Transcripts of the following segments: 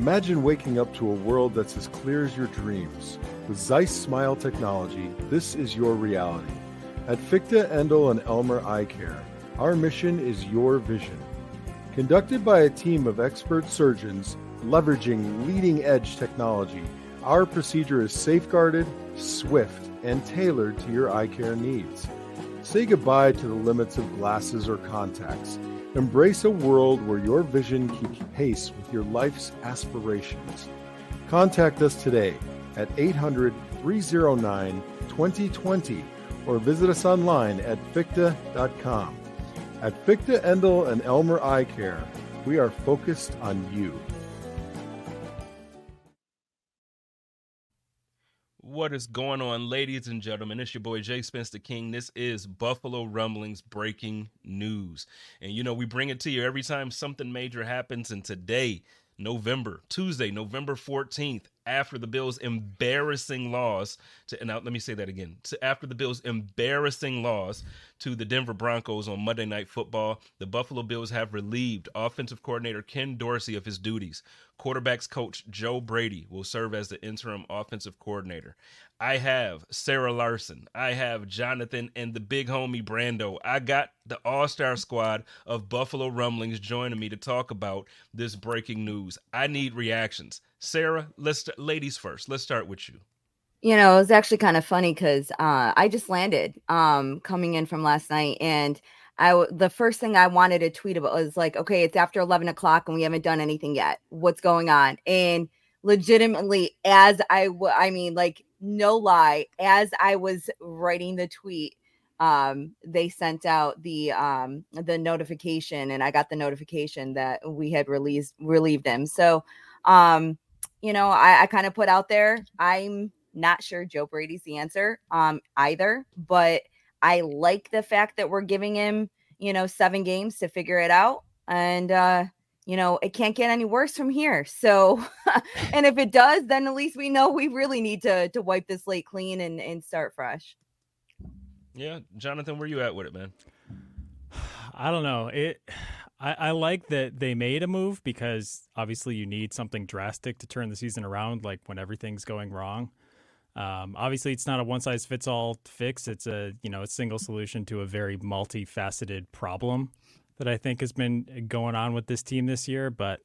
Imagine waking up to a world that's as clear as your dreams. With Zeiss Smile technology, this is your reality. At Fichte, Endl, and Elmer Eye Care, our mission is your vision. Conducted by a team of expert surgeons leveraging leading edge technology, our procedure is safeguarded, swift, and tailored to your eye care needs. Say goodbye to the limits of glasses or contacts. Embrace a world where your vision keeps pace with your life's aspirations. Contact us today at 800 309 2020 or visit us online at fichte.com. At Fichte Endl and Elmer Eye Care, we are focused on you. What is going on, ladies and gentlemen? It's your boy Jay Spencer King. This is Buffalo Rumblings breaking news. And you know, we bring it to you every time something major happens. And today, November, Tuesday, November 14th, after the Bills' embarrassing loss to, now let me say that again, to, after the Bills' embarrassing loss to the Denver Broncos on Monday Night Football, the Buffalo Bills have relieved offensive coordinator Ken Dorsey of his duties. Quarterbacks coach Joe Brady will serve as the interim offensive coordinator. I have Sarah Larson. I have Jonathan and the big homie Brando. I got the all star squad of Buffalo Rumblings joining me to talk about this breaking news. I need reactions. Sarah, let's ladies first. Let's start with you. You know, it was actually kind of funny because uh, I just landed um, coming in from last night, and I the first thing I wanted to tweet about was like, okay, it's after eleven o'clock and we haven't done anything yet. What's going on? And legitimately, as I, w- I mean, like no lie, as I was writing the tweet, um, they sent out the um, the notification, and I got the notification that we had released relieved him. So, um, you know, I, I kind of put out there, I'm not sure Joe Brady's the answer um, either, but I like the fact that we're giving him, you know, seven games to figure it out, and uh, you know, it can't get any worse from here. So, and if it does, then at least we know we really need to to wipe this slate clean and and start fresh. Yeah, Jonathan, where you at with it, man? I don't know. It I, I like that they made a move because obviously you need something drastic to turn the season around, like when everything's going wrong. Um, obviously, it's not a one size fits all fix. It's a you know a single solution to a very multifaceted problem that I think has been going on with this team this year. But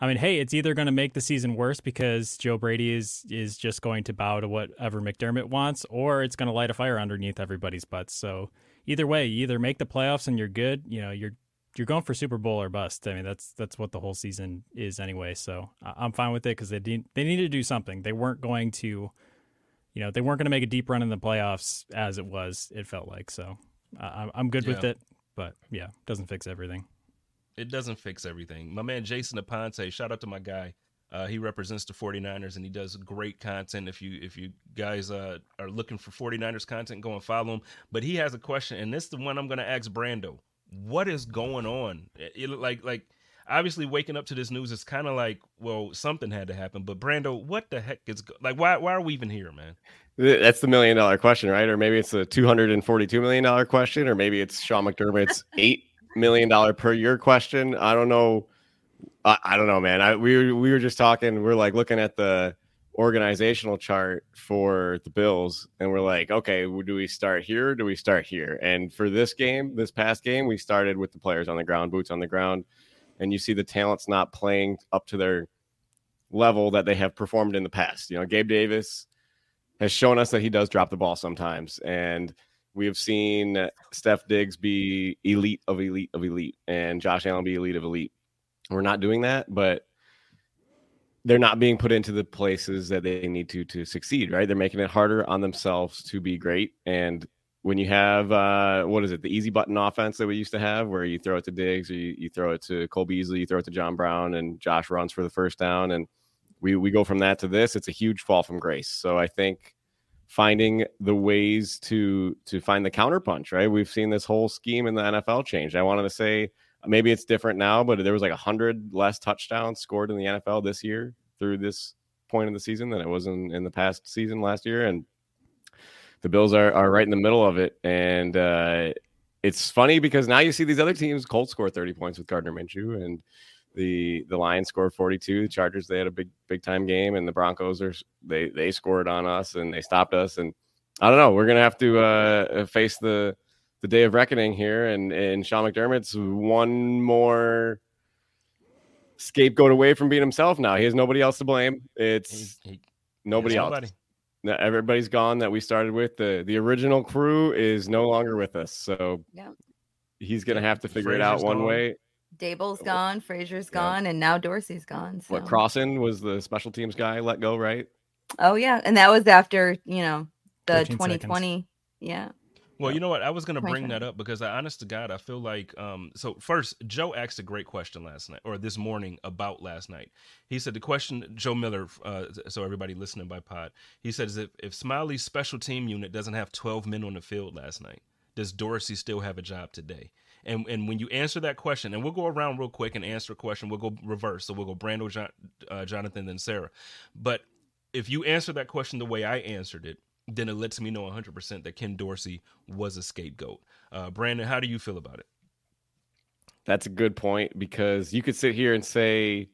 I mean, hey, it's either going to make the season worse because Joe Brady is is just going to bow to whatever McDermott wants, or it's going to light a fire underneath everybody's butts. So either way, you either make the playoffs and you're good. You know, you're you're going for Super Bowl or bust. I mean, that's that's what the whole season is anyway. So I'm fine with it because they de- they needed to do something. They weren't going to, you know, they weren't going to make a deep run in the playoffs as it was. It felt like so. Uh, I'm good yeah. with it. But yeah, doesn't fix everything. It doesn't fix everything. My man Jason Aponte, shout out to my guy. Uh, he represents the 49ers and he does great content. If you if you guys uh, are looking for 49ers content, go and follow him. But he has a question, and this is the one I'm going to ask Brando. What is going on? It, it, like like obviously waking up to this news is kind of like well something had to happen. But Brando, what the heck is like why why are we even here, man? That's the million dollar question, right? Or maybe it's a two hundred and forty two million dollar question, or maybe it's Sean McDermott's eight million dollar per year question. I don't know. I, I don't know, man. I we we were just talking. We're like looking at the organizational chart for the Bills, and we're like, okay, do we start here? do we start here? And for this game, this past game, we started with the players on the ground, boots on the ground, and you see the talents not playing up to their level that they have performed in the past. You know, Gabe Davis has shown us that he does drop the ball sometimes. And we have seen Steph Diggs be elite of elite of elite and Josh Allen be elite of elite. We're not doing that, but they're not being put into the places that they need to to succeed, right? They're making it harder on themselves to be great. And when you have uh, what is it, the easy button offense that we used to have, where you throw it to Diggs or you, you throw it to Cole Beasley, you throw it to John Brown, and Josh runs for the first down, and we we go from that to this. It's a huge fall from grace. So I think finding the ways to to find the counterpunch. Right, we've seen this whole scheme in the NFL change. I wanted to say maybe it's different now, but there was like a hundred less touchdowns scored in the NFL this year through this point in the season than it was in, in the past season last year, and the Bills are are right in the middle of it. And uh, it's funny because now you see these other teams. Colts score thirty points with Gardner Minshew and the the Lions scored 42. The Chargers they had a big big time game, and the Broncos are they they scored on us and they stopped us. And I don't know. We're gonna have to uh, face the the day of reckoning here, and and Sean McDermott's one more scapegoat away from being himself. Now he has nobody else to blame. It's he, he, nobody else. Nobody. Everybody's gone that we started with. The the original crew is no longer with us. So yeah. he's gonna have to figure Frazier's it out one gone. way. Daboll's gone, Frazier's yeah. gone, and now Dorsey's gone. So. What Crossan was the special teams guy let go, right? Oh yeah, and that was after you know the 2020. Seconds. Yeah. Well, you know what? I was going to bring that up because, I, honest to God, I feel like. Um, so first, Joe asked a great question last night or this morning about last night. He said the question Joe Miller. Uh, so everybody listening by pod, he says if if Smiley's special team unit doesn't have twelve men on the field last night, does Dorsey still have a job today? And and when you answer that question, and we'll go around real quick and answer a question. We'll go reverse. So we'll go Brando, uh, Jonathan, then Sarah. But if you answer that question the way I answered it, then it lets me know 100% that Ken Dorsey was a scapegoat. Uh, Brandon, how do you feel about it? That's a good point because you could sit here and say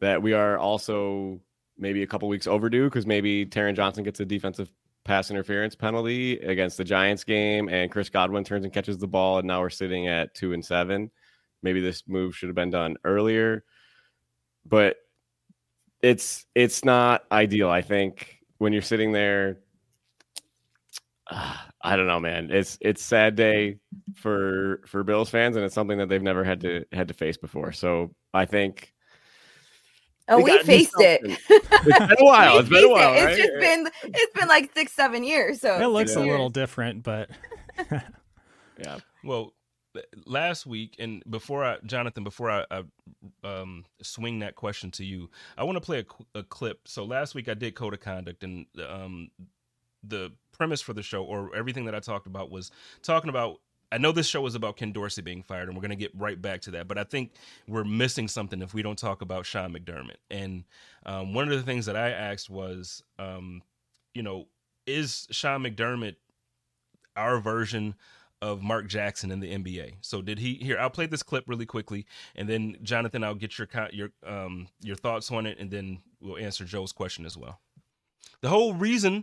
that we are also maybe a couple weeks overdue because maybe Taron Johnson gets a defensive pass interference penalty against the Giants game and Chris Godwin turns and catches the ball and now we're sitting at 2 and 7. Maybe this move should have been done earlier. But it's it's not ideal. I think when you're sitting there I don't know, man. It's it's sad day for for Bills fans, and it's something that they've never had to had to face before. So I think. Oh, we faced it. It's been a while. It's been a while. It. Right? It's just been it's been like six, seven years. So it looks a little different, but yeah. Well, last week and before I, Jonathan, before I, I um, swing that question to you, I want to play a, a, clip. So last week I did code of conduct, and um, the premise for the show or everything that I talked about was talking about I know this show is about Ken Dorsey being fired, and we're going to get right back to that. But I think we're missing something if we don't talk about Sean McDermott. And um, one of the things that I asked was, um, you know, is Sean McDermott our version of Mark Jackson in the NBA? So did he? Here, I'll play this clip really quickly, and then Jonathan, I'll get your your um, your thoughts on it, and then we'll answer Joe's question as well. The whole reason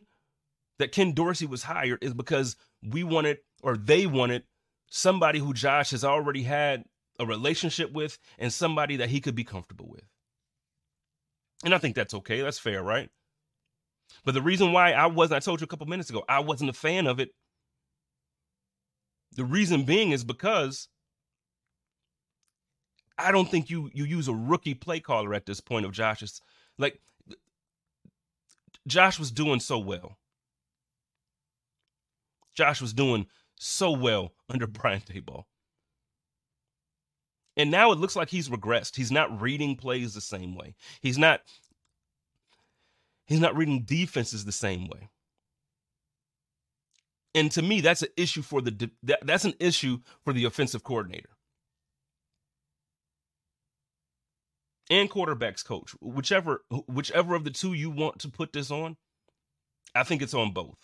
that Ken Dorsey was hired is because we wanted or they wanted somebody who Josh has already had a relationship with and somebody that he could be comfortable with. And I think that's okay. That's fair, right? But the reason why I wasn't, I told you a couple minutes ago, I wasn't a fan of it. The reason being is because I don't think you you use a rookie play caller at this point of Josh's. Like Josh was doing so well. Josh was doing so well under Brian Daboll. And now it looks like he's regressed. He's not reading plays the same way. He's not he's not reading defenses the same way. And to me, that's an issue for the that's an issue for the offensive coordinator and quarterbacks coach, whichever whichever of the two you want to put this on. I think it's on both.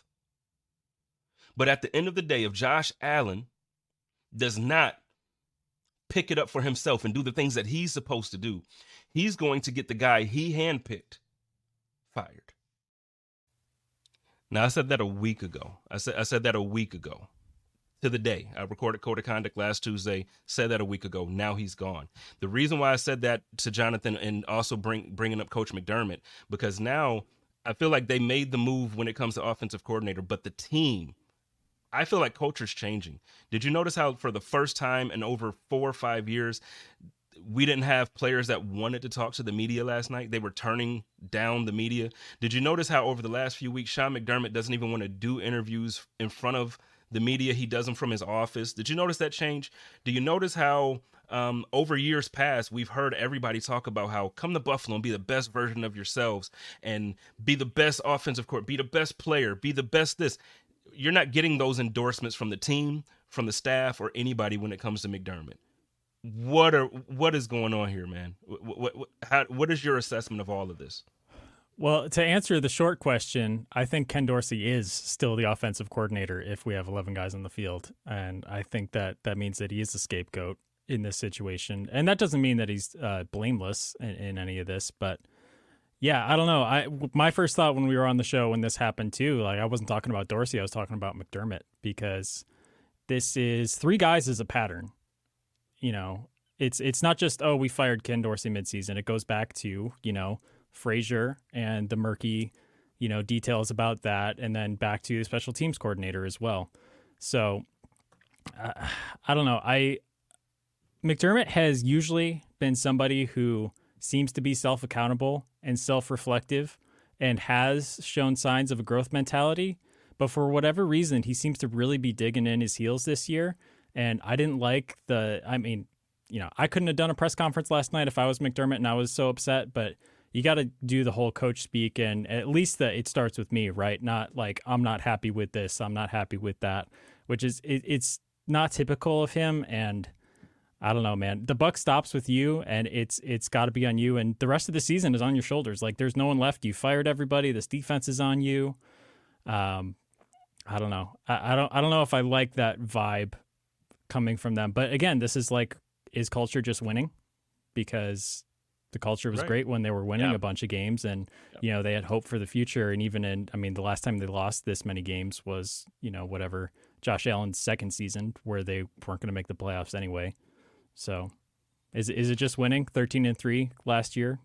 But at the end of the day, if Josh Allen does not pick it up for himself and do the things that he's supposed to do, he's going to get the guy he handpicked fired. Now I said that a week ago. I said I said that a week ago. To the day I recorded Code of Conduct last Tuesday. Said that a week ago. Now he's gone. The reason why I said that to Jonathan and also bring bringing up Coach McDermott because now I feel like they made the move when it comes to offensive coordinator, but the team I feel like culture's changing. Did you notice how for the first time in over four or five years, we didn't have players that wanted to talk to the media last night. They were turning down the media. Did you notice how over the last few weeks, Sean McDermott doesn't even want to do interviews in front of the media? He does them from his office. Did you notice that change? Do you notice how um, over years past, we've heard everybody talk about how come to Buffalo and be the best version of yourselves and be the best offensive court, be the best player, be the best this you're not getting those endorsements from the team, from the staff, or anybody when it comes to McDermott. What are what is going on here, man? What what how, what is your assessment of all of this? Well, to answer the short question, I think Ken Dorsey is still the offensive coordinator if we have 11 guys on the field. And I think that that means that he is the scapegoat. in this situation, and that doesn't mean that he's uh, blameless in, in any of this, but yeah, I don't know. I my first thought when we were on the show when this happened too, like I wasn't talking about Dorsey, I was talking about McDermott because this is three guys is a pattern. You know, it's it's not just oh we fired Ken Dorsey midseason. It goes back to you know Frazier and the murky you know details about that, and then back to the special teams coordinator as well. So uh, I don't know. I McDermott has usually been somebody who seems to be self accountable and self reflective and has shown signs of a growth mentality. But for whatever reason, he seems to really be digging in his heels this year. And I didn't like the, I mean, you know, I couldn't have done a press conference last night if I was McDermott and I was so upset, but you got to do the whole coach speak. And at least that it starts with me, right? Not like, I'm not happy with this, I'm not happy with that, which is, it, it's not typical of him. And, I don't know, man. The buck stops with you, and it's it's got to be on you. And the rest of the season is on your shoulders. Like there's no one left. You fired everybody. This defense is on you. Um, I don't know. I, I don't. I don't know if I like that vibe coming from them. But again, this is like, is culture just winning? Because the culture was right. great when they were winning yeah. a bunch of games, and yeah. you know they had hope for the future. And even in, I mean, the last time they lost this many games was you know whatever Josh Allen's second season, where they weren't going to make the playoffs anyway. So, is is it just winning thirteen and three last year,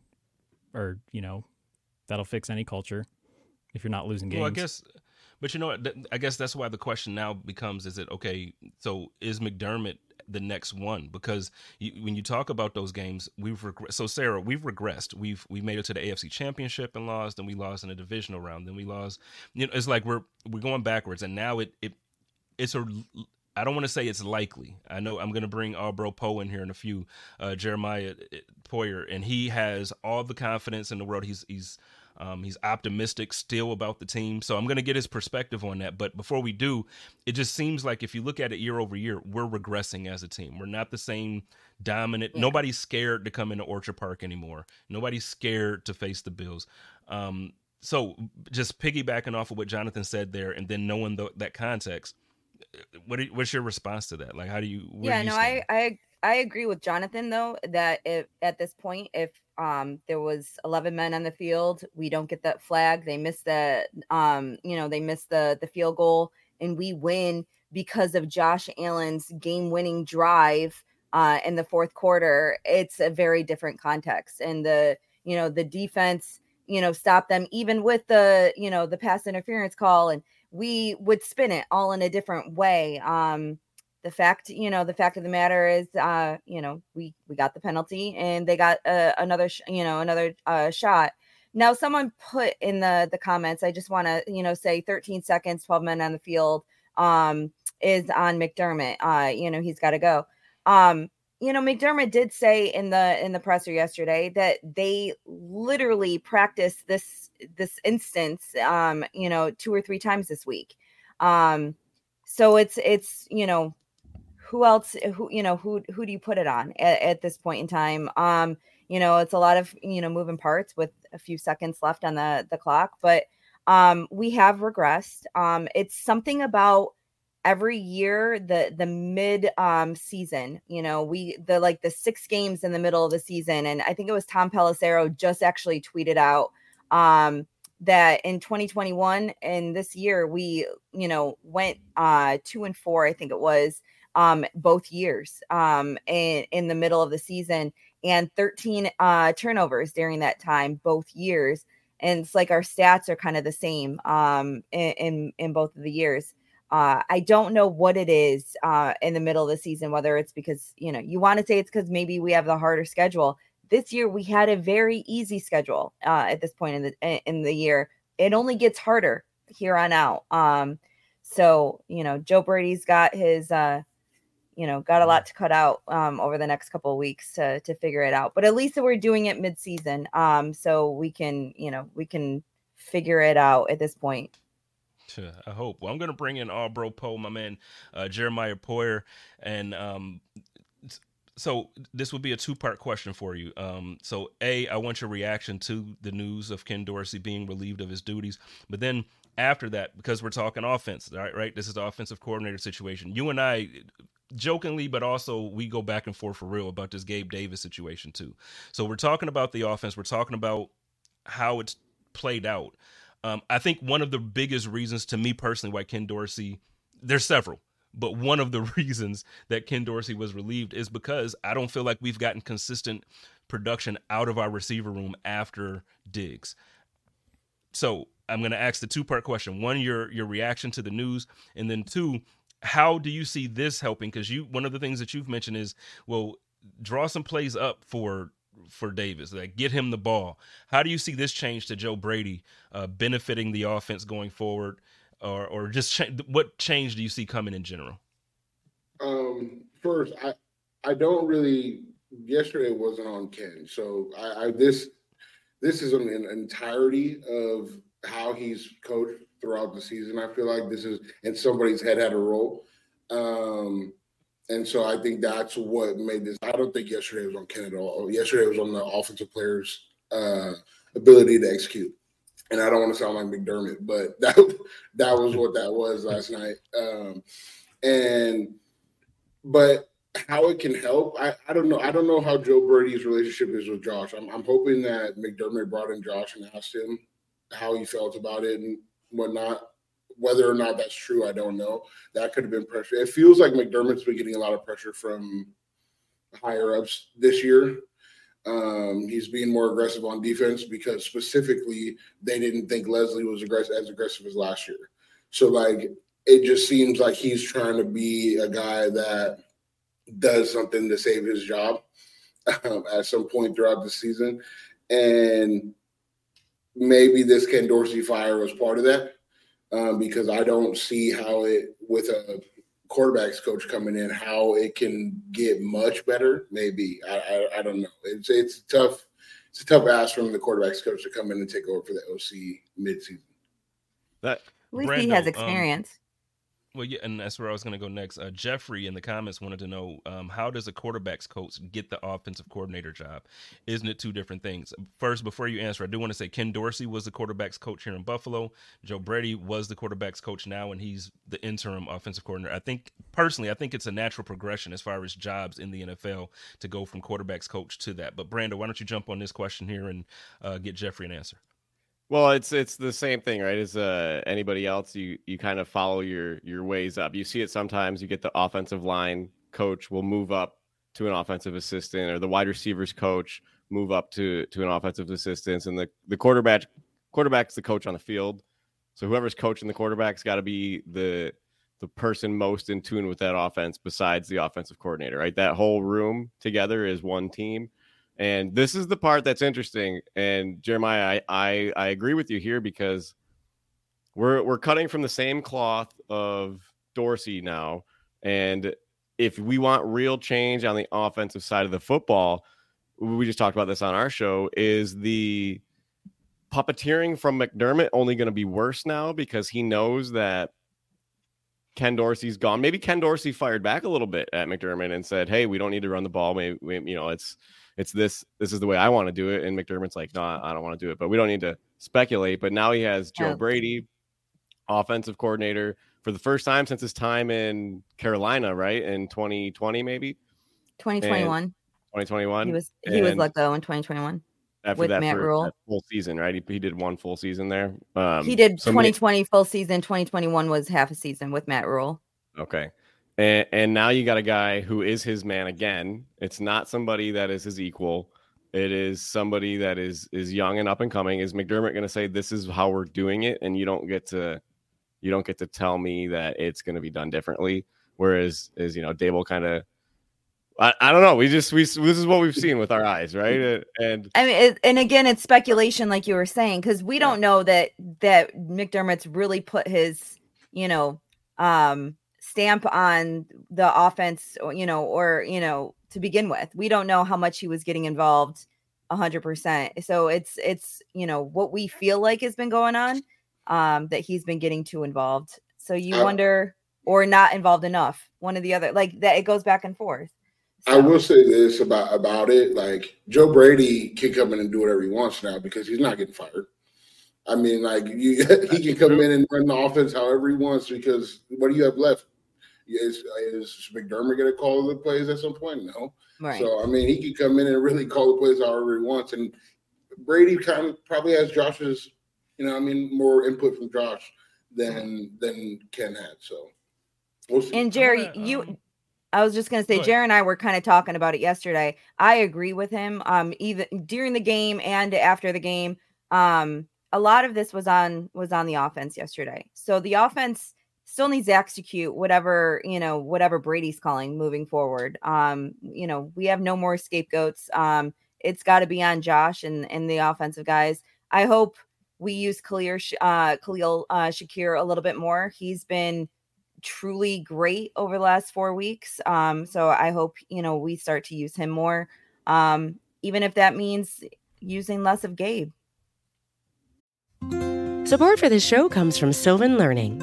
or you know, that'll fix any culture if you're not losing games? Well, I guess, but you know what? I guess that's why the question now becomes: Is it okay? So, is McDermott the next one? Because you, when you talk about those games, we've reg- so Sarah, we've regressed. We've we made it to the AFC Championship and lost, and we lost in a divisional round. Then we lost. You know, it's like we're we're going backwards, and now it it it's a I don't want to say it's likely. I know I'm going to bring Albro Poe in here in a few, uh, Jeremiah uh, Poyer, and he has all the confidence in the world. He's he's um, he's optimistic still about the team, so I'm going to get his perspective on that. But before we do, it just seems like if you look at it year over year, we're regressing as a team. We're not the same dominant. Yeah. Nobody's scared to come into Orchard Park anymore. Nobody's scared to face the Bills. Um, so just piggybacking off of what Jonathan said there, and then knowing the, that context what you, what's your response to that? Like, how do you? yeah, do you no, I, I I agree with Jonathan though that if at this point, if um there was 11 men on the field, we don't get that flag. They miss the um you know they miss the the field goal, and we win because of Josh Allen's game-winning drive uh in the fourth quarter. It's a very different context, and the you know the defense you know stop them even with the you know the pass interference call and we would spin it all in a different way. Um, the fact, you know, the fact of the matter is, uh, you know, we we got the penalty and they got uh, another, sh- you know, another uh, shot. Now, someone put in the the comments. I just want to, you know, say 13 seconds, 12 men on the field um, is on McDermott. Uh, you know, he's got to go. Um, you know, McDermott did say in the in the presser yesterday that they literally practiced this this instance, um, you know, two or three times this week. Um, so it's it's you know, who else? Who you know who who do you put it on at, at this point in time? Um, you know, it's a lot of you know moving parts with a few seconds left on the the clock, but um, we have regressed. Um, it's something about every year the the mid um season you know we the like the six games in the middle of the season and i think it was tom pelissero just actually tweeted out um that in 2021 and this year we you know went uh two and four i think it was um both years um in in the middle of the season and 13 uh turnovers during that time both years and it's like our stats are kind of the same um in in, in both of the years uh, I don't know what it is uh, in the middle of the season, whether it's because, you know, you want to say it's because maybe we have the harder schedule. This year we had a very easy schedule uh, at this point in the in the year. It only gets harder here on out. Um, so you know, Joe Brady's got his uh, you know, got a lot to cut out um, over the next couple of weeks to to figure it out. But at least we're doing it mid season, um, so we can you know we can figure it out at this point. I hope. Well, I'm going to bring in our Bro Poe, my man uh, Jeremiah Poyer, and um, so this would be a two part question for you. Um, so, a, I want your reaction to the news of Ken Dorsey being relieved of his duties, but then after that, because we're talking offense, right? Right, this is the offensive coordinator situation. You and I jokingly, but also we go back and forth for real about this Gabe Davis situation too. So we're talking about the offense. We're talking about how it's played out. Um, I think one of the biggest reasons to me personally why Ken Dorsey, there's several, but one of the reasons that Ken Dorsey was relieved is because I don't feel like we've gotten consistent production out of our receiver room after Diggs. So I'm going to ask the two part question: one, your your reaction to the news, and then two, how do you see this helping? Because you one of the things that you've mentioned is well, draw some plays up for for Davis, like get him the ball. How do you see this change to Joe Brady uh, benefiting the offense going forward, or or just ch- what change do you see coming in general? Um, first, I I don't really. Yesterday wasn't on Ken, so I, I this this is an, an entirety of how he's coached throughout the season. I feel like this is and somebody's head had a role. Um, and so I think that's what made this. I don't think yesterday was on all. Yesterday was on the offensive players' uh, ability to execute. And I don't want to sound like McDermott, but that that was what that was last night. Um, and but how it can help, I, I don't know. I don't know how Joe Brady's relationship is with Josh. I'm, I'm hoping that McDermott brought in Josh and asked him how he felt about it and whatnot. Whether or not that's true, I don't know. That could have been pressure. It feels like McDermott's been getting a lot of pressure from higher ups this year. Um, he's being more aggressive on defense because specifically they didn't think Leslie was aggressive as aggressive as last year. So like it just seems like he's trying to be a guy that does something to save his job um, at some point throughout the season, and maybe this Ken Dorsey fire was part of that um, because I don't see how it with a quarterbacks coach coming in how it can get much better. Maybe I, I, I don't know. It's it's tough. It's a tough ask from the quarterbacks coach to come in and take over for the OC midseason. That at least Brando, he has um, experience. Um, well, yeah, and that's where I was going to go next. Uh, Jeffrey in the comments wanted to know um, how does a quarterbacks coach get the offensive coordinator job? Isn't it two different things? First, before you answer, I do want to say Ken Dorsey was the quarterbacks coach here in Buffalo. Joe Brady was the quarterbacks coach now, and he's the interim offensive coordinator. I think personally, I think it's a natural progression as far as jobs in the NFL to go from quarterbacks coach to that. But Brando, why don't you jump on this question here and uh, get Jeffrey an answer? Well, it's it's the same thing, right? As uh, anybody else, you you kind of follow your your ways up. You see it sometimes. You get the offensive line coach will move up to an offensive assistant, or the wide receivers coach move up to to an offensive assistant, and the the quarterback quarterback's the coach on the field. So whoever's coaching the quarterback's got to be the the person most in tune with that offense besides the offensive coordinator, right? That whole room together is one team. And this is the part that's interesting. And Jeremiah, I, I, I agree with you here because we're we're cutting from the same cloth of Dorsey now. And if we want real change on the offensive side of the football, we just talked about this on our show, is the puppeteering from McDermott only going to be worse now because he knows that Ken Dorsey's gone. Maybe Ken Dorsey fired back a little bit at McDermott and said, "Hey, we don't need to run the ball. Maybe you know it's it's this this is the way I want to do it. And McDermott's like, no, I don't want to do it. But we don't need to speculate. But now he has Joe Brady, offensive coordinator, for the first time since his time in Carolina, right? In 2020, maybe 2021. 2021. He was he and was let go in 2021 after with that Matt Rhule. full season, right? He, he did one full season there. Um, he did 2020 full season. 2021 was half a season with Matt Rhule. Okay. And, and now you got a guy who is his man again. It's not somebody that is his equal. It is somebody that is is young and up and coming. Is McDermott going to say this is how we're doing it, and you don't get to you don't get to tell me that it's going to be done differently? Whereas is you know Daboll kind of I, I, don't know. We just we this is what we've seen with our eyes, right? And I mean, it, and again, it's speculation, like you were saying, because we don't know that that McDermott's really put his, you know, um, stamp on the offense, you know, or, you know, to begin with. We don't know how much he was getting involved 100%. So it's, it's, you know, what we feel like has been going on, um, that he's been getting too involved. So you uh, wonder, or not involved enough, one or the other, like that it goes back and forth. So. I will say this about about it: like Joe Brady can come in and do whatever he wants now because he's not getting fired. I mean, like you, he can come in and run the offense however he wants because what do you have left? Is is McDermott going to call the plays at some point? No. Right. So I mean, he could come in and really call the plays however he wants. And Brady kind of probably has Josh's, you know, I mean, more input from Josh than than Ken had. So we'll see. And Jerry, gonna, you um, I was just gonna say, go ahead. Jared and I were kind of talking about it yesterday. I agree with him. Um, even during the game and after the game, um, a lot of this was on was on the offense yesterday. So the offense still needs to execute whatever you know, whatever Brady's calling moving forward. Um, you know, we have no more scapegoats. Um, it's got to be on Josh and and the offensive guys. I hope we use Khalil, uh, Khalil uh, Shakir a little bit more. He's been truly great over the last four weeks. Um, so I hope you know we start to use him more, um, even if that means using less of Gabe. Support for this show comes from Sylvan Learning.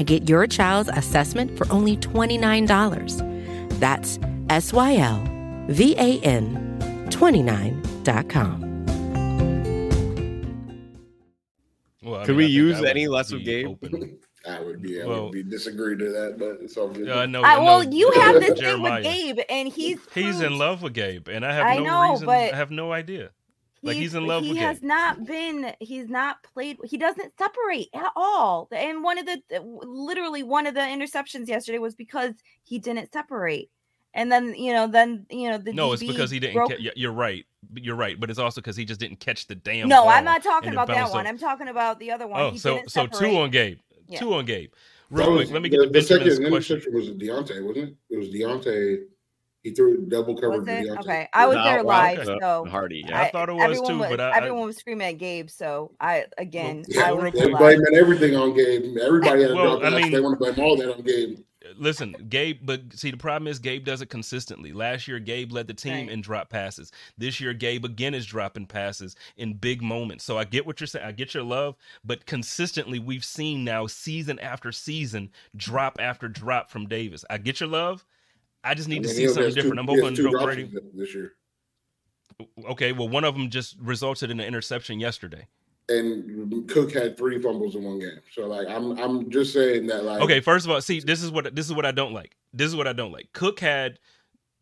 and get your child's assessment for only $29. That's S Y L V A N 29.com. Well, I Could mean, we use any less of Gabe? open. I would be I Well- would be disagree to that, but it's all good. Uh, no, I, no, well, you have this thing with Gabe, and he's He's in love with Gabe, and I have I no know, reason. but I have no idea. Like, he's in love with it. he with has Gabe. not been he's not played he doesn't separate at all and one of the literally one of the interceptions yesterday was because he didn't separate and then you know then you know the No, it's because he didn't. broke- Ca- you're right. You're right, but it's also because he just didn't catch the damn. no ball i'm not talking about that one off. i'm talking about the other one Oh, he so didn't so two on Gabe. Yeah. Two on Gabe. That Real was- quick, let me get the, to the second question. interception was Deonte, wasn't it? It was Deonte. He threw double covered was it okay i was No, there well, live okay. so Harty, yeah. I thought it was everyone too, was, but I- I- everyone was screaming at Gabe. So I again, Well, I was They're blaming everything on Gabe. Everybody had a Well, drop I pass. mean- they want to blame all that on Gabe. Listen, Gabe, but see, the problem is Gabe does it consistently. Last year, Gabe led the team Right. in drop passes. This year, Gabe again is dropping passes in big moments. So I get what you're saying. I get your love, but consistently, we've seen now season after season, drop after drop from Davis. I get your love. I just need I to see something different. I'm he has hoping Joe Brady. this year. Okay, well, one of them just resulted in an interception yesterday. and Cook had three fumbles in one game. So like I'm I'm just saying that like Okay, first of all, see, this is what this is what I don't like. This is what I don't like. Cook had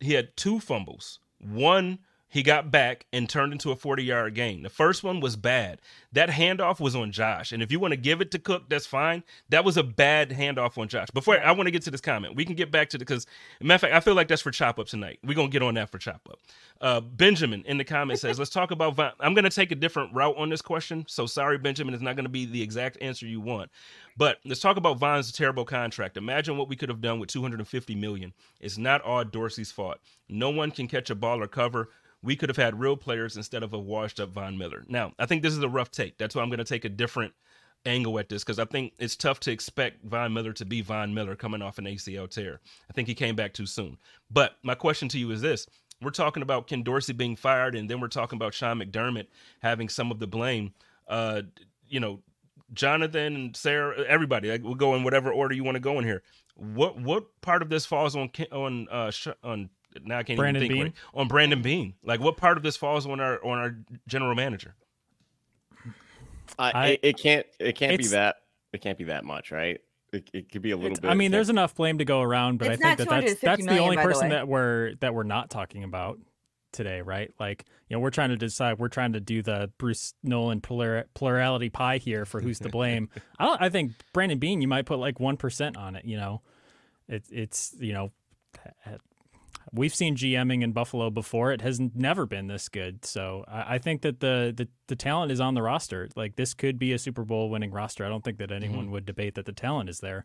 he had two fumbles. One he got back and turned into a 40 yard gain. The first one was bad. That handoff was on Josh. And if you want to give it to Cook, that's fine. That was a bad handoff on Josh. Before I want to get to this comment, we can get back to the because matter of fact, I feel like that's for chop up tonight. We're gonna get on that for chop up. Uh, Benjamin in the comment says, let's talk about Von. I'm gonna take a different route on this question. So sorry, Benjamin, it's not gonna be the exact answer you want. But let's talk about Von's terrible contract. Imagine what we could have done with 250 million. It's not all Dorsey's fault. No one can catch a ball or cover. We could have had real players instead of a washed up Von Miller. Now, I think this is a rough take. That's why I'm going to take a different angle at this because I think it's tough to expect Von Miller to be Von Miller coming off an ACL tear. I think he came back too soon. But my question to you is this. We're talking about Ken Dorsey being fired, and then we're talking about Sean McDermott having some of the blame. Uh, you know, Jonathan and Sarah, everybody. Like, we'll go in whatever order you want to go in here. What what part of this falls on on uh on now I can't Brandon even think Beane? right, on Brandon Beane? Like what part of this falls on our on our general manager? I, I- it, it can't it can't be that it can't be that much, right? It, it could be a little bit. I mean, there's enough blame to go around, but I think that that's 250 that's the only by the person that we're that we're not talking about today, right? Like, you know, we're trying to decide. We're trying to do the Bruce Nolan plural, plurality pie here for who's to blame. I don't. I think Brandon Beane, you might put like one percent on it. You know, it's it's you know, we've seen GMing in Buffalo before. It has never been this good. So I, I think that the, the the talent is on the roster. Like this could be a Super Bowl winning roster. I don't think that anyone mm-hmm. would debate that the talent is there.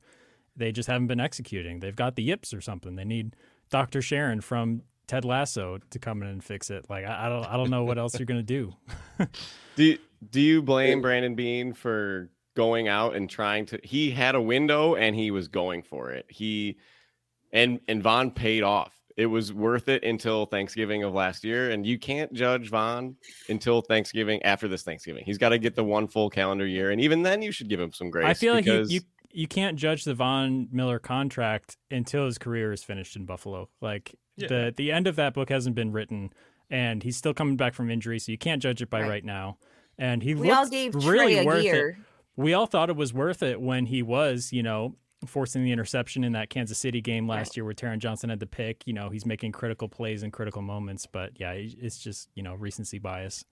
They just haven't been executing. They've got the yips or something. They need Dr. Sharon from Ted Lasso to come in and fix it. Like I, I don't I don't know what else you're gonna do. do you, do you blame Brandon Beane for going out and trying to? He had a window and he was going for it. He and and Von paid off. It was worth it until Thanksgiving of last year, and you can't judge Von until Thanksgiving. After this Thanksgiving, he's got to get the one full calendar year, and even then, you should give him some grace. I feel because... like you, you you can't judge the Von Miller contract until his career is finished in Buffalo. Like yeah. the the end of that book hasn't been written, and he's still coming back from injury, so you can't judge it by right, right now. And he we all gave really Trey worth year. it. We all thought it was worth it when he was, you know, forcing the interception in that Kansas City game last right. year where Taron Johnson had the pick. You know, he's making critical plays in critical moments, but yeah, it's just you know recency bias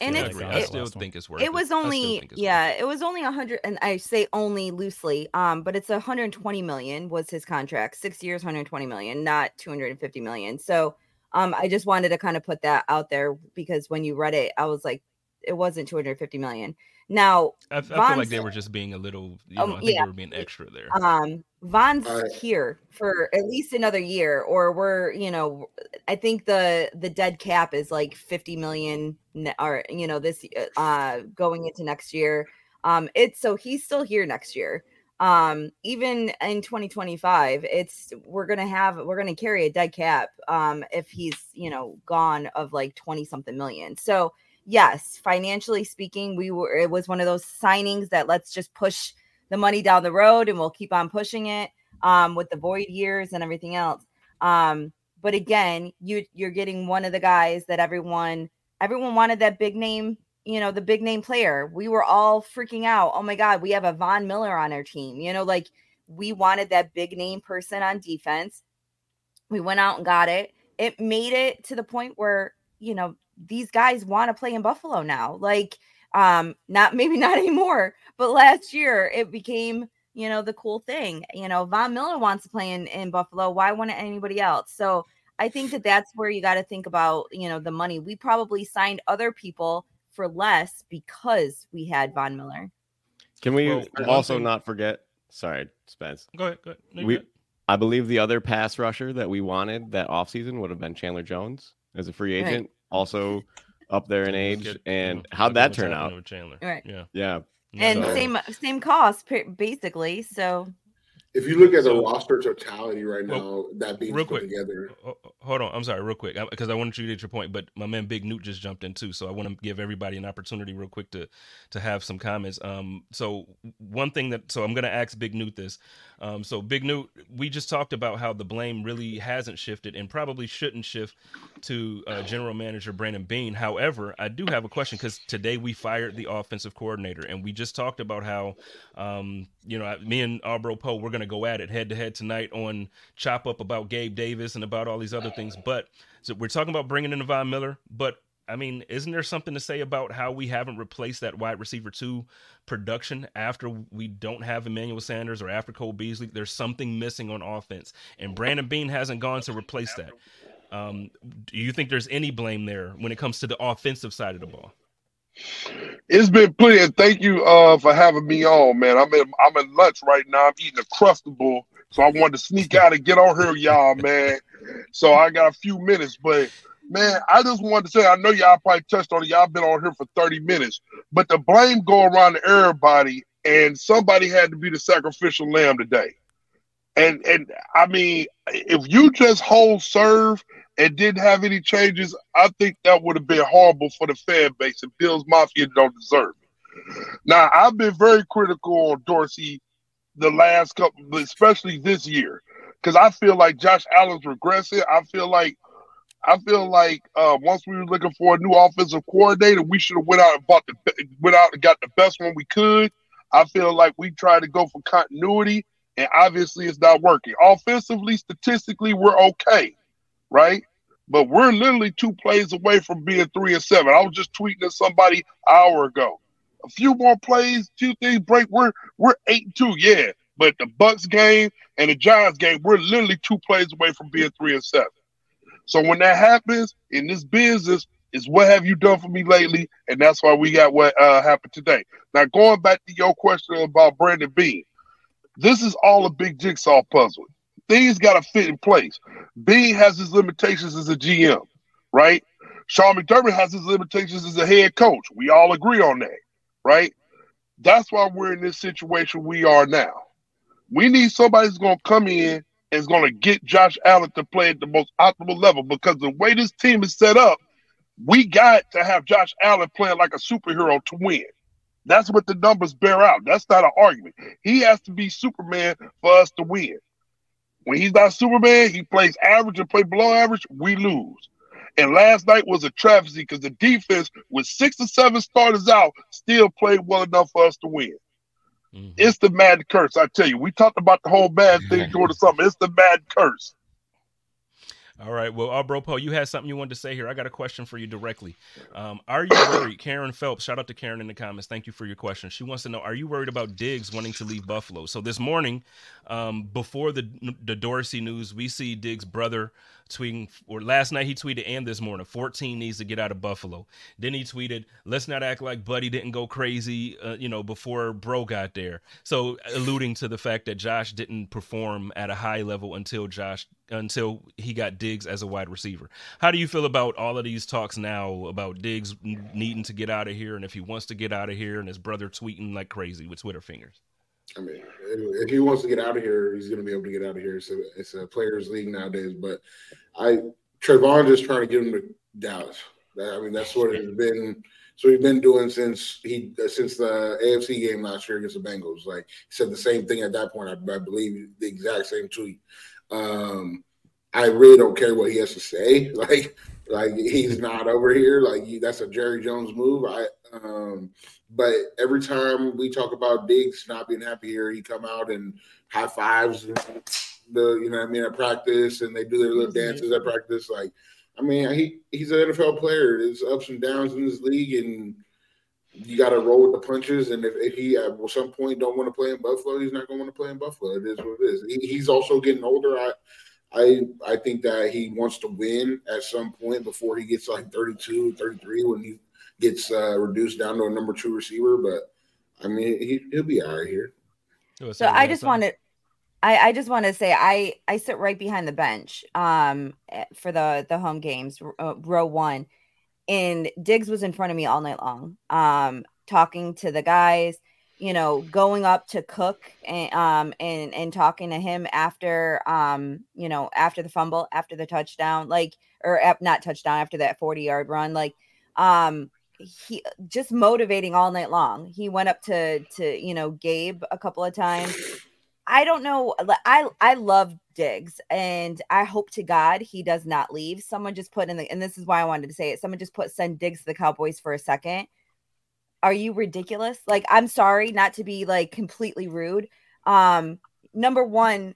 and it's, I still think it's worth it. It was only yeah, it. it was only a hundred, and I say only loosely, um, but it's 120 million was his contract, six years, 120 million, not 250 million. So, um, I just wanted to kind of put that out there because when you read it, I was like, it wasn't 250 million. Now, I, I feel like they were just being a little, you um, know, um, I think yeah. they were being extra there. Um, Von's right. here for at least another year, or we're, you know, I think the the dead cap is like 50 million, or you know, this uh going into next year. Um, it's so he's still here next year. Um, even in 2025, it's we're gonna have we're gonna carry a dead cap. Um, if he's you know gone of like 20 something million. So yes, financially speaking, we were it was one of those signings that let's just push the money down the road and we'll keep on pushing it um, with the void years and everything else. Um, but again, you you're getting one of the guys that everyone everyone wanted that big name, you know, the big name player. We were all freaking out. Oh my God, we have a Von Miller on our team. You know, like we wanted that big name person on defense. We went out and got it. It made it to the point where, you know, these guys want to play in Buffalo now. Like um, not maybe not anymore, but last year it became, you know, the cool thing. You know, Von Miller wants to play in, in Buffalo. Why wouldn't anybody else? So I think that that's where you got to think about, you know, the money. We probably signed other people for less because we had Von Miller. Can we well, also not forget? Sorry, Spence. Go ahead. Go ahead. No, we, I believe the other pass rusher that we wanted that offseason would have been Chandler Jones as a free agent. Right. Also up there in age. Get, and you know, how'd that turn out? Chandler. Right. Yeah. Yeah. And so. same same cost basically. So if you look at the roster totality right now, well, that being real quick, together. Hold on, I'm sorry, real quick, because I wanted you to get your point, but my man Big Newt just jumped in too, so I want to give everybody an opportunity, real quick, to to have some comments. Um, so one thing that, so I'm going to ask Big Newt this. Um, so Big Newt, we just talked about how the blame really hasn't shifted and probably shouldn't shift to uh, General Manager Brandon Beane. However, I do have a question because today we fired the offensive coordinator, and we just talked about how, um, you know, me and Arbro Poe, we're going to go at it head to head tonight on Chop Up about Gabe Davis and about all these other things. But so we're talking about bringing in Von Miller, but I mean, isn't there something to say about how we haven't replaced that wide receiver two production after we don't have Emmanuel Sanders or after Cole Beasley? There's something missing on offense, and Brandon Beane hasn't gone to replace that. Um, do you think there's any blame there when it comes to the offensive side of the ball? It's been plenty. And thank you uh, for having me on, man. I'm in I'm in lunch right now. I'm eating a crustable, so I wanted to sneak out and get on here, y'all, man. So I got a few minutes, but man, I just wanted to say I know y'all probably touched on it. Y'all been on here for 30 minutes, but the blame go around everybody, and somebody had to be the sacrificial lamb today. And and I mean, if you just hold serve and didn't have any changes, I think that would have been horrible for the fan base, and Bills Mafia don't deserve it. Now, I've been very critical on Dorsey the last couple, especially this year, because I feel like Josh Allen's regressing. I feel like I feel like uh, once we were looking for a new offensive coordinator, we should have went out and bought the went out and got the best one we could. I feel like we tried to go for continuity, and obviously it's not working. Offensively, statistically, we're okay right? But we're literally two plays away from being three and seven. I was just tweeting to somebody hour ago. A few more plays, two things break. We're we're eight and two, yeah. But the Bucks game and the Giants game, we're literally two plays away from being three and seven. So when that happens in this business, is what have you done for me lately? And that's why we got what uh, happened today. Now going back to your question about Brandon Beane, this is all a big jigsaw puzzle. Things got to fit in place. Beane has his limitations as a GM, right? Sean McDermott has his limitations as a head coach. We all agree on that, right? That's why we're in this situation we are now. We need somebody who's going to come in and is going to get Josh Allen to play at the most optimal level because the way this team is set up, we got to have Josh Allen playing like a superhero to win. That's what the numbers bear out. That's not an argument. He has to be Superman for us to win. When he's not Superman, he plays average and play below average, we lose. And last night was a travesty because the defense, with six or seven starters out, still played well enough for us to win. Mm-hmm. It's the Madden curse. I tell you, we talked about the whole bad thing during the summer. It's the Madden curse. All right. Well, uh, Bro you had something you wanted to say here. I got a question for you directly. Um, are you worried? Karen Phelps, shout out to Karen in the comments. Thank you for your question. She wants to know Are you worried about Diggs wanting to leave Buffalo? So this morning, um, before the, the Dorsey news, we see Diggs' brother tweeting, or last night he tweeted and this morning, 14 needs to get out of Buffalo. Then he tweeted, let's not act like Buddy didn't go crazy, uh, you know, before Bro got there. So alluding to the fact that Josh didn't perform at a high level until Josh, until he got Diggs as a wide receiver. How do you feel about all of these talks now about Diggs needing to get out of here and if he wants to get out of here and his brother tweeting like crazy with Twitter fingers? I mean, if he wants to get out of here, he's going to be able to get out of here. So it's a players' league nowadays. But I Trevon just trying to get him to Dallas. I mean, that's what it's been. So he's been doing since he since the AFC game last year against the Bengals. Like he said the same thing at that point. I, I believe the exact same tweet. Um, I really don't care what he has to say. Like, like he's not over here. Like that's a Jerry Jones move. I um, but every time we talk about Diggs not being happy here, he come out and high fives the you know I mean at practice and they do their little dances at practice. Like, I mean, he he's an NFL player. There's ups and downs in this league, and you got to roll with the punches. And if, if he at some point don't want to play in Buffalo, he's not going to want to play in Buffalo. It is what it is. He, he's also getting older. I I I think that he wants to win at some point before he gets like 32, 33 when he gets uh, reduced down to a number two receiver. But I mean, he, he'll be all right here. So I just wanted, I, I just want to say I I sit right behind the bench um for the the home games uh, row one, and Diggs was in front of me all night long um talking to the guys you know, going up to Cook and um and and talking to him after um you know after the fumble after the touchdown like or not touchdown after that 40 yard run like um he just motivating all night long. He went up to to you know Gabe a couple of times. I don't know. I I love Diggs, and I hope to God he does not leave. Someone just put in the, and this is why I wanted to say it. Someone just put send Diggs to the Cowboys for a second. Are you ridiculous? Like, I'm sorry not to be like completely rude. Um, number one,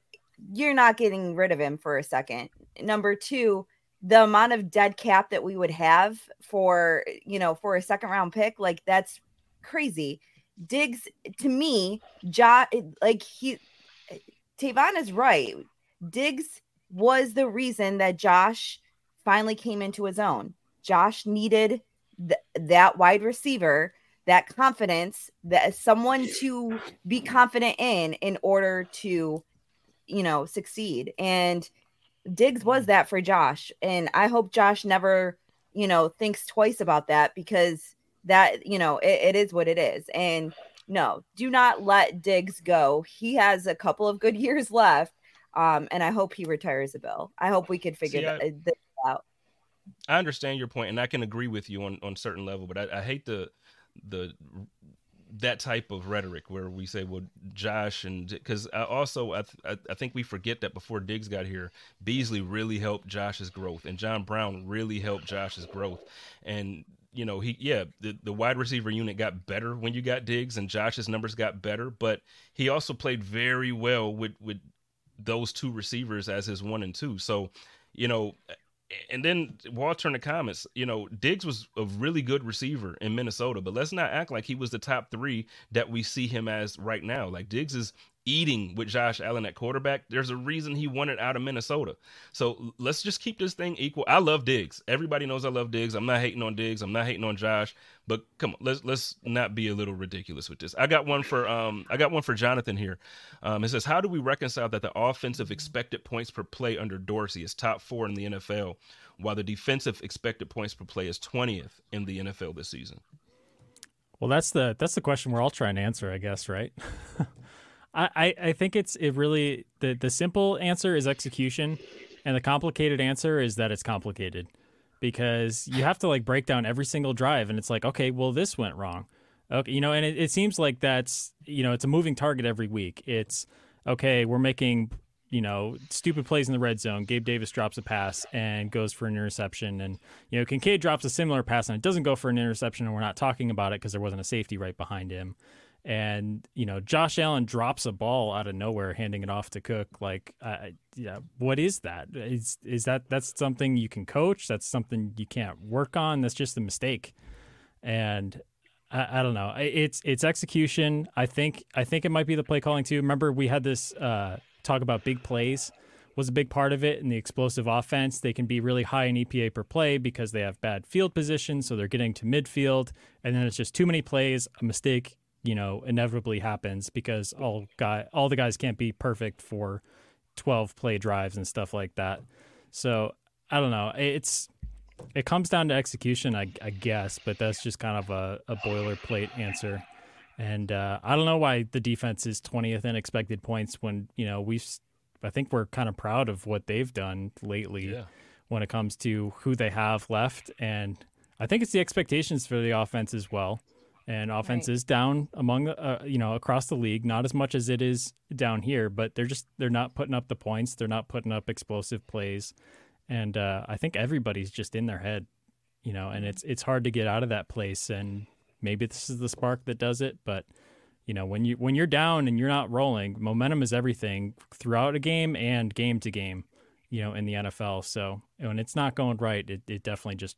you're not getting rid of him for a second. Number two, the amount of dead cap that we would have for you know for a second round pick like that's crazy diggs to me josh like he Tavon is right diggs was the reason that josh finally came into his own josh needed th- that wide receiver that confidence that someone to be confident in in order to you know succeed and Diggs was that for Josh. And I hope Josh never, you know, thinks twice about that because that, you know, it, it is what it is. And no, do not let Diggs go. He has a couple of good years left. Um, and I hope he retires a bill. I hope we could figure See, I, this out. I understand your point, and I can agree with you on on certain level, but I, I hate the the that type of rhetoric where we say, well, Josh, and because also I, th- I think we forget that before Diggs got here, Beasley really helped Josh's growth, and John Brown really helped Josh's growth, and you know he yeah the, the wide receiver unit got better when you got Diggs, and Josh's numbers got better, but he also played very well with with those two receivers as his one and two, so you know and then Walter in the comments, you know, Diggs was a really good receiver in Minnesota, but let's not act like he was the top three that we see him as right now. Like Diggs is eating with Josh Allen at quarterback. There's a reason he wanted out of Minnesota. So let's just keep this thing equal. I love Diggs. Everybody knows I love Diggs. I'm not hating on Diggs. I'm not hating on Josh. But come on, let's let's not be a little ridiculous with this. I got one for um I got one for Jonathan here. Um, it says, how do we reconcile that the offensive expected points per play under Dorsey is top four in the NFL, while the defensive expected points per play is 20th in the NFL this season? Well, that's the that's the question we're all trying to answer, I guess, right? I, I think it's it really the the simple answer is execution, and the complicated answer is that it's complicated because you have to like break down every single drive, and it's like okay, well this went wrong, okay, you know, and it, it seems like that's you know it's a moving target every week. It's okay, we're making you know, stupid plays in the red zone. Gabe Davis drops a pass and goes for an interception. And, you know, Kincaid drops a similar pass and it doesn't go for an interception. And we're not talking about it because there wasn't a safety right behind him and you know Josh Allen drops a ball out of nowhere, handing it off to Cook. Like, uh, yeah, what is that? Is is that that's something you can coach? That's something you can't work on. That's just a mistake, and I, I don't know. It's it's execution. I think I think it might be the play calling too. Remember we had this uh, talk about big plays was a big part of it in the explosive offense. They can be really high in EPA per play because they have bad field position, so they're getting to midfield, and then it's just too many plays, a mistake you know inevitably happens because all guy all the guys can't be perfect for 12 play drives and stuff like that. So I don't know. It's it comes down to execution, I, I guess, but that's just kind of a, a boilerplate answer. And uh, I don't know why the defense is 20th in expected points when you know we've. I think we're kind of proud of what they've done lately yeah. when it comes to who they have left, and I think it's the expectations for the offense as well and offense right. is down among uh, you know across the league not as much as it is down here but they're just they're not putting up the points. They're not putting up explosive plays. And uh, i think everybody's just in their head you know and it's it's hard to get out of that place. And maybe this is the spark that does it but you know when you when you're down and you're not rolling momentum is everything throughout a game and game to game you know in the nfl so when it's not going right. It, it definitely just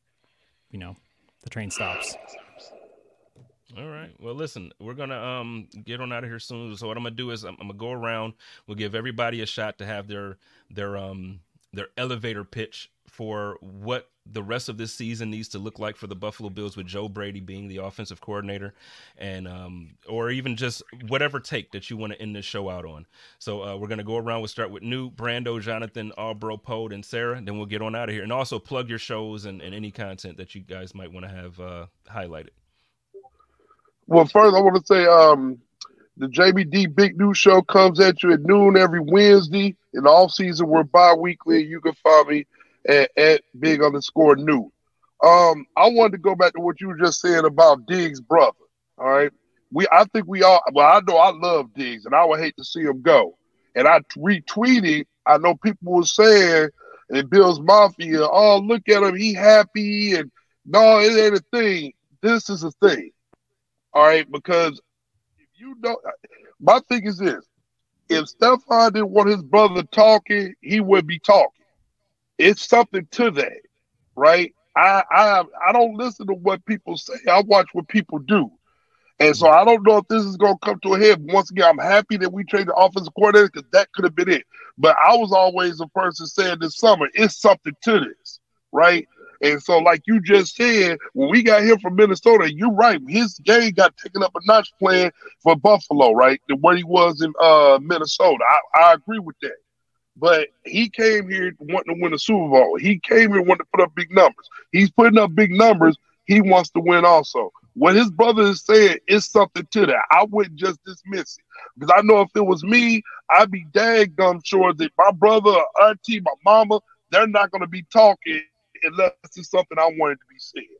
you know the train stops all right. Well, listen, we're gonna um get on out of here soon. So what I'm gonna do is I'm, I'm, gonna go around. We'll give everybody a shot to have their their um their elevator pitch for what the rest of this season needs to look like for the Buffalo Bills with Joe Brady being the offensive coordinator, and um or even just whatever take that you want to end this show out on. So uh, we're gonna go around. We'll start with New, Brando, Jonathan, Albro, Pode, and Sarah. Then we'll get on out of here, and also plug your shows and, and any content that you guys might want to have uh, highlighted. Well, first I want to say um, the JBD Big News Show comes at you at noon every Wednesday. In off season, we're bi-weekly. You can find me at, at big underscore new. Um, I wanted to go back to what you were just saying about Diggs' brother. All right. We I think we all well, I know I love Diggs and I would hate to see him go. And I retweeted, I know people were saying in Bill's Mafia, oh, look at him, he happy and no, it ain't a thing. This is a thing. All right, because if you don't, my thing is this: if Stefon didn't want his brother talking, he would be talking. It's something to that, right? I I I don't listen to what people say. I watch what people do. And so I don't know if this is going to come to a head. Once again, I'm happy that we traded the offensive coordinator because that could have been it. But I was always the person saying this summer, it's something to this, right? And so, like you just said, when we got him from Minnesota, you're right. His game got taken up a notch playing for Buffalo, right? Than what he was in uh, Minnesota. I, I agree with that. But he came here wanting to win a Super Bowl. He came here wanting to put up big numbers. He's putting up big numbers. He wants to win also. What his brother is saying is something to that. I wouldn't just dismiss it. Because I know if it was me, I'd be daggum sure that my brother, auntie, my mama, they're not going to be talking unless it's something I wanted to be said.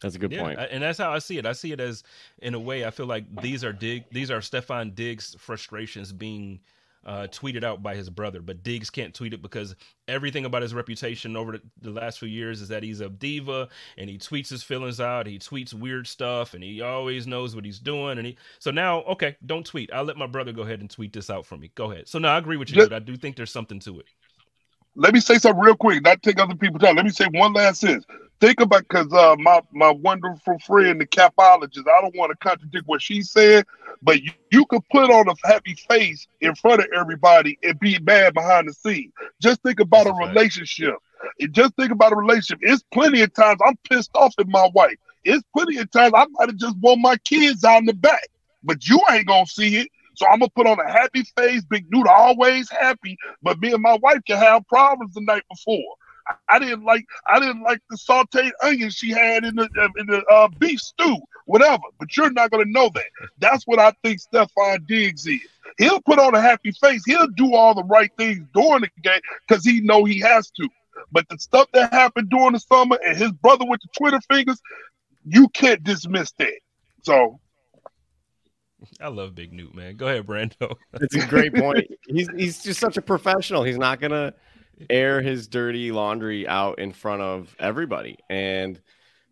That's a good Yeah, point. I- and that's how I see it. I see it as, in a way, I feel like these are Dig, these are Stefon Diggs' frustrations being uh, tweeted out by his brother, but Diggs can't tweet it because everything about his reputation over the, the last few years is that he's a diva and he tweets his feelings out. He tweets weird stuff and he always knows what he's doing. And he so now, okay, don't tweet. I'll let my brother go ahead and tweet this out for me. Go ahead. So now I agree with you. Just- I do think there's something to it. Let me say something real quick, not take other people's time. Let me say one last sentence. Think about because uh, my my wonderful friend, the capologist, I don't want to contradict what she said, but you, you could put on a happy face in front of everybody and be mad behind the scene. Just think about a relationship. And just think about a relationship. It's plenty of times I'm pissed off at my wife. It's plenty of times I might have just want my kids out in the back, but you ain't gonna see it. So I'm gonna put on a happy face, big dude, always happy. But me and my wife can have problems the night before. I- didn't like I didn't like the sauteed onions she had in the in the uh, beef stew, whatever. But you're not gonna know that. That's what I think Stefon Diggs is. He'll put on a happy face. He'll do all the right things during the game because he know he has to. But the stuff that happened during the summer and his brother with the Twitter fingers, you can't dismiss that. So I love Big Newt, man. Go ahead, Brando. It's a great point. He's he's just such a professional. He's not gonna air his dirty laundry out in front of everybody. And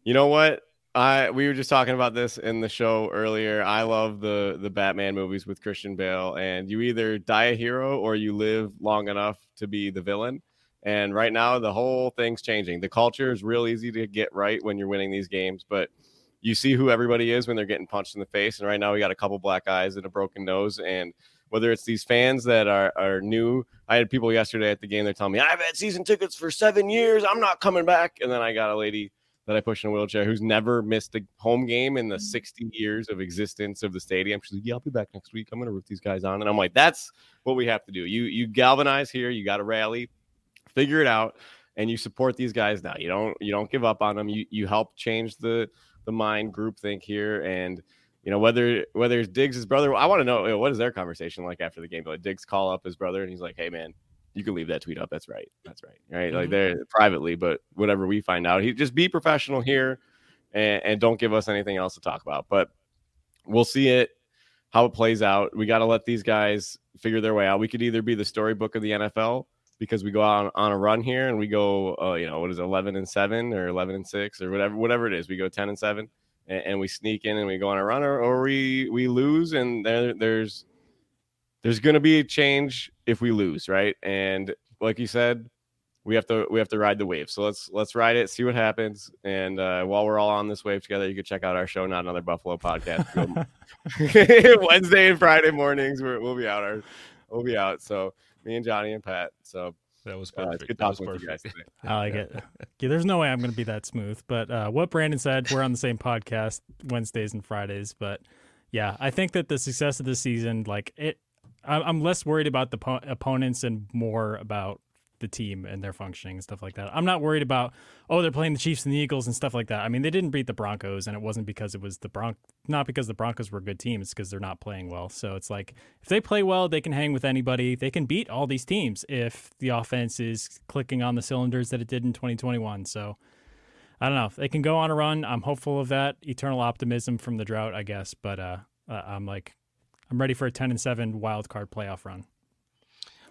you know what? I we were just talking about this in the show earlier. I love the the Batman movies with Christian Bale, and you either die a hero or you live long enough to be the villain. And right now, the whole thing's changing. The culture is real easy to get right when you're winning these games, but you see who everybody is when they're getting punched in the face. And right now, we got a couple black eyes and a broken nose. And whether it's these fans that are, are new, I had people yesterday at the game. They're telling me, I've had season tickets for seven years. I'm not coming back. And then I got a lady that I push in a wheelchair who's never missed a home game in the mm-hmm. 60 years of existence of the stadium. She's like, Yeah, I'll be back next week. I'm going to root these guys on. And I'm like, That's what we have to do. You, you galvanize here. You got to rally, figure it out. And you support these guys now. You don't you don't give up on them. You you help change the the mind group think here and you know whether whether it's Diggs' brother. I want to know you know, what is their conversation like after the game. Like Diggs call up his brother and he's like, "Hey man, you can leave that tweet up. That's right. That's right. Right? Like Mhm. they're privately, but whatever we find out, he just be professional here and, and don't give us anything else to talk about. But we'll see it how it plays out. We got to let these guys figure their way out. We could either be the storybook of the NFL because we go out on, on a run here and we go, uh, you know, what is it, 11 and 7 or 11 and 6 or whatever, whatever it is. We go 10 and 7 and, and we sneak in and we go on a run or, or we, we lose and there, there's, there's going to be a change if we lose. Right. And like you said, we have to, we have to ride the wave. So let's, let's ride it, see what happens. And uh, while we're all on this wave together, you can check out our show, Not Another Buffalo podcast. Wednesday and Friday mornings, we're, we'll be out. Our, we'll be out. So me and Johnny and Pat. So That was uh, perfect. it's good that was talking with you guys perfect. today. I like it. Yeah, there's no way I'm going to be that smooth. But uh, what Brandon said, we're on the same podcast Wednesdays and Fridays. But yeah, I think that the success of the season, like it, I'm I'm less worried about the po- opponents and more about the team and their functioning and stuff like that. I'm not worried about oh they're playing the Chiefs and the Eagles and stuff like that. I mean they didn't beat the Broncos and it wasn't because it was the Bronc not because the Broncos were good team. It's because they're not playing well. So it's like if they play well, they can hang with anybody. They can beat all these teams if the offense is clicking on the cylinders that it did in 2021. So I don't know. They can go on a run. I'm hopeful of that. Eternal optimism from the drought, I guess. But uh, uh, I'm like, I'm ready for a 10 and 7 wild card playoff run.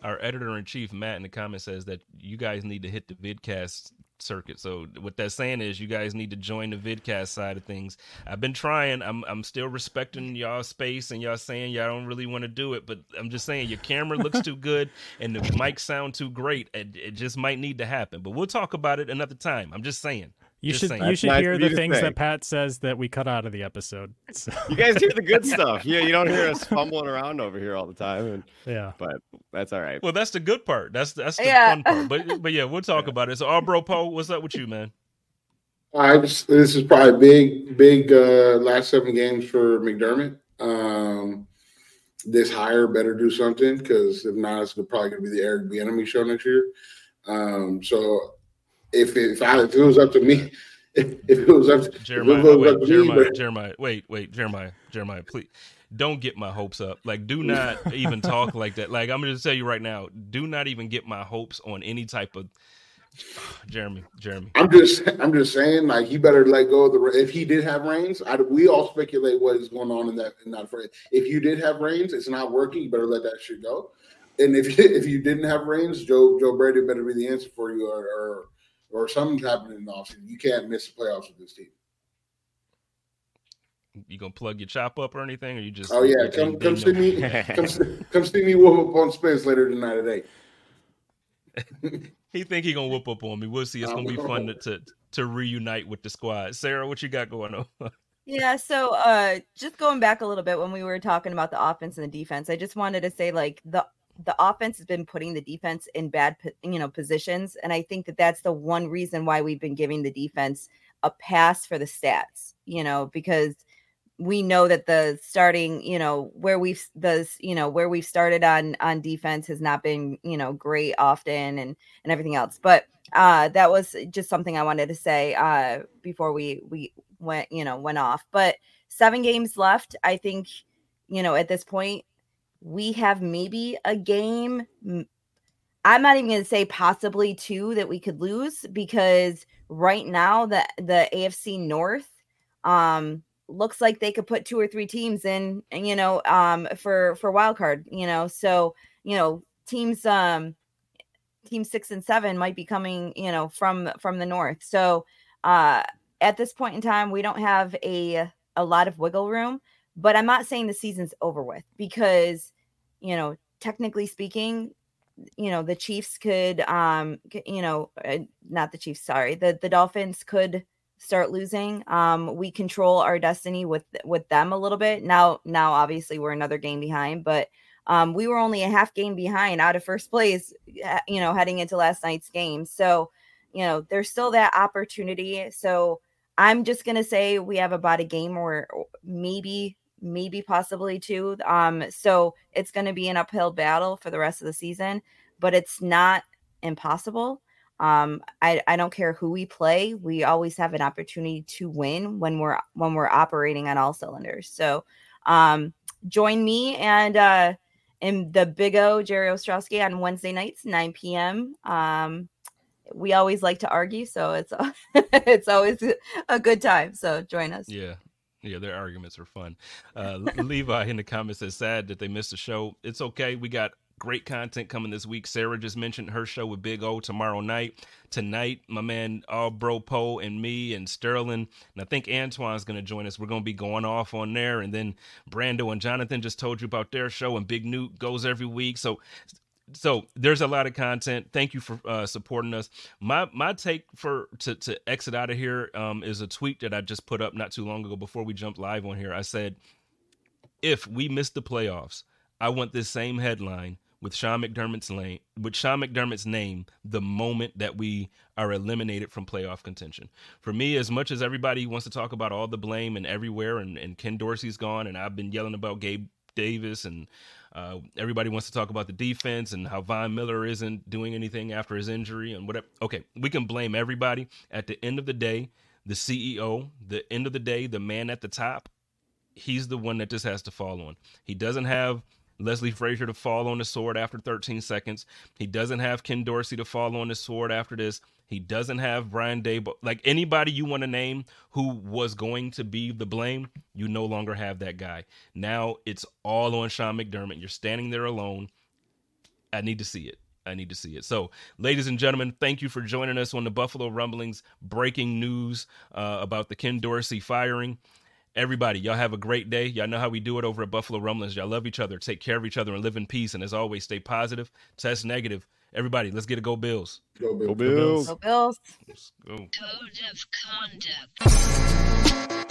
Our editor in chief Matt in the comments says that you guys need to hit the vidcast circuit. So what that's saying is you guys need to join the vidcast side of things. I've been trying. I'm I'm still respecting y'all space and y'all saying y'all don't really want to do it, but I'm just saying your camera looks too good and the mic sound too great. It, it just might need to happen. But we'll talk about it another time. I'm just saying. You Just should saying. you That's should nice hear the things say. that Pat says that we cut out of the episode. So, You guys hear the good stuff. Yeah, you don't hear us fumbling around over here all the time, and, yeah. but that's all right. Well, that's the good part. That's that's the Yeah. fun part. But but yeah, we'll talk about it. So, our bro Poe, what's up with you, man? I just this is probably big, big uh last seven games for McDermott. Um this hire better do something because if not, it's probably gonna be the Eric Bieniemy show next year. Um so if it, if, I, if it was up to me, if, if it was up to Jeremiah, was wait, up to me, Jeremiah, but- Jeremiah, wait, wait, Jeremiah, Jeremiah, please don't get my hopes up. Like, do not even talk like that. Like, I'm going to tell you right now, do not even get my hopes on any type of Jeremy, Jeremy. I'm just, I'm just saying, like he better let go of the. If he did have reins, I, we all speculate what is going on in that in that frame. If you did have reins, it's not working. You better let that shit go. And if if you didn't have reins, Joe Joe Brady better be the answer for you, or or, or something's happening in the offseason. You can't miss the playoffs with this team. You gonna plug your chop up or anything, or you just? Oh yeah, come come see me, come, come see me whoop up on Spence later tonight at eight. he think he gonna whoop up on me. We'll see. It's gonna be fun to, to to reunite with the squad. Sarah, what you got going on? Yeah, so uh just going back a little bit when we were talking about the offense and the defense, I just wanted to say like the the offense has been putting the defense in bad you know positions and I think that that's the one reason why we've been giving the defense a pass for the stats, you know, because we know that the starting, you know, where we've the you know where we've started on on defense has not been you know great often and and everything else. But uh that was just something I wanted to say uh before we we went you know went off. But seven games left. I think you know at this point we have maybe a game. I'm not even going to say possibly two that we could lose because right now the the AFC North um looks like they could put two or three teams in, you know, um, for for wild card, you know. So you know, teams um, team six and seven might be coming, you know, from from the north. So uh, at this point in time, we don't have a a lot of wiggle room. But I'm not saying the season's over with because, you know, technically speaking, you know the Chiefs could, um, you know, uh, not the Chiefs. Sorry, the the Dolphins could start losing. Um, we control our destiny with with them a little bit. Now, now obviously we're another game behind, but um, we were only a half game behind out of first place, you know, heading into last night's game. So, you know, there's still that opportunity. So I'm just gonna say we have about a game or maybe, maybe possibly two. Um, so it's gonna be an uphill battle for the rest of the season, but it's not impossible. Um, I, I don't care who we play. We always have an opportunity to win when we're when we're operating on all cylinders. So um, join me and uh, and the Big O Jerry Ostrowski on Wednesday nights, 9 p.m. Um, we always like to argue, so it's it's always a good time. So join us. Yeah. Yeah, their arguments are fun. Uh, Levi in the comments says sad that they missed the show. It's okay. We got Great content coming this week. Sarah just mentioned her show with Big O tomorrow night. Tonight, my man All Bro Poe and me and Sterling, and I think Antoine's going to join us. We're going to be going off on there. And then Brando and Jonathan just told you about their show, and Big Newt goes every week. So so there's a lot of content. Thank you for uh, supporting us. My my take for to to exit out of here um, is a tweet that I just put up not too long ago before we jumped live on here. I said, if we miss the playoffs, I want this same headline with Sean McDermott's name, with Sean McDermott's name, the moment that we are eliminated from playoff contention. For me, as much as everybody wants to talk about all the blame and everywhere, and, and Ken Dorsey's gone, and I've been yelling about Gabe Davis, and uh, everybody wants to talk about the defense and how Von Miller isn't doing anything after his injury and whatever. Okay, we can blame everybody. At the end of the day, the CEO, the end of the day, the man at the top, he's the one that this has to fall on. He doesn't have Leslie Frazier to fall on the sword after 13 seconds. He doesn't have Ken Dorsey to fall on the sword after this. He doesn't have Brian Daboll. Like anybody you want to name who was going to be the blame, you no longer have that guy. Now it's all on Sean McDermott. You're standing there alone. I need to see it. I need to see it. So, ladies and gentlemen, thank you for joining us on the Buffalo Rumblings breaking news uh, about the Ken Dorsey firing. Everybody, y'all have a great day. Y'all know how we do it over at Buffalo Rumblings. Y'all love each other, take care of each other, and live in peace. And as always, stay positive, test negative. Everybody, let's get a go Bills. Go Bills. Go Bills. Go Bills. Let's go. Code of conduct.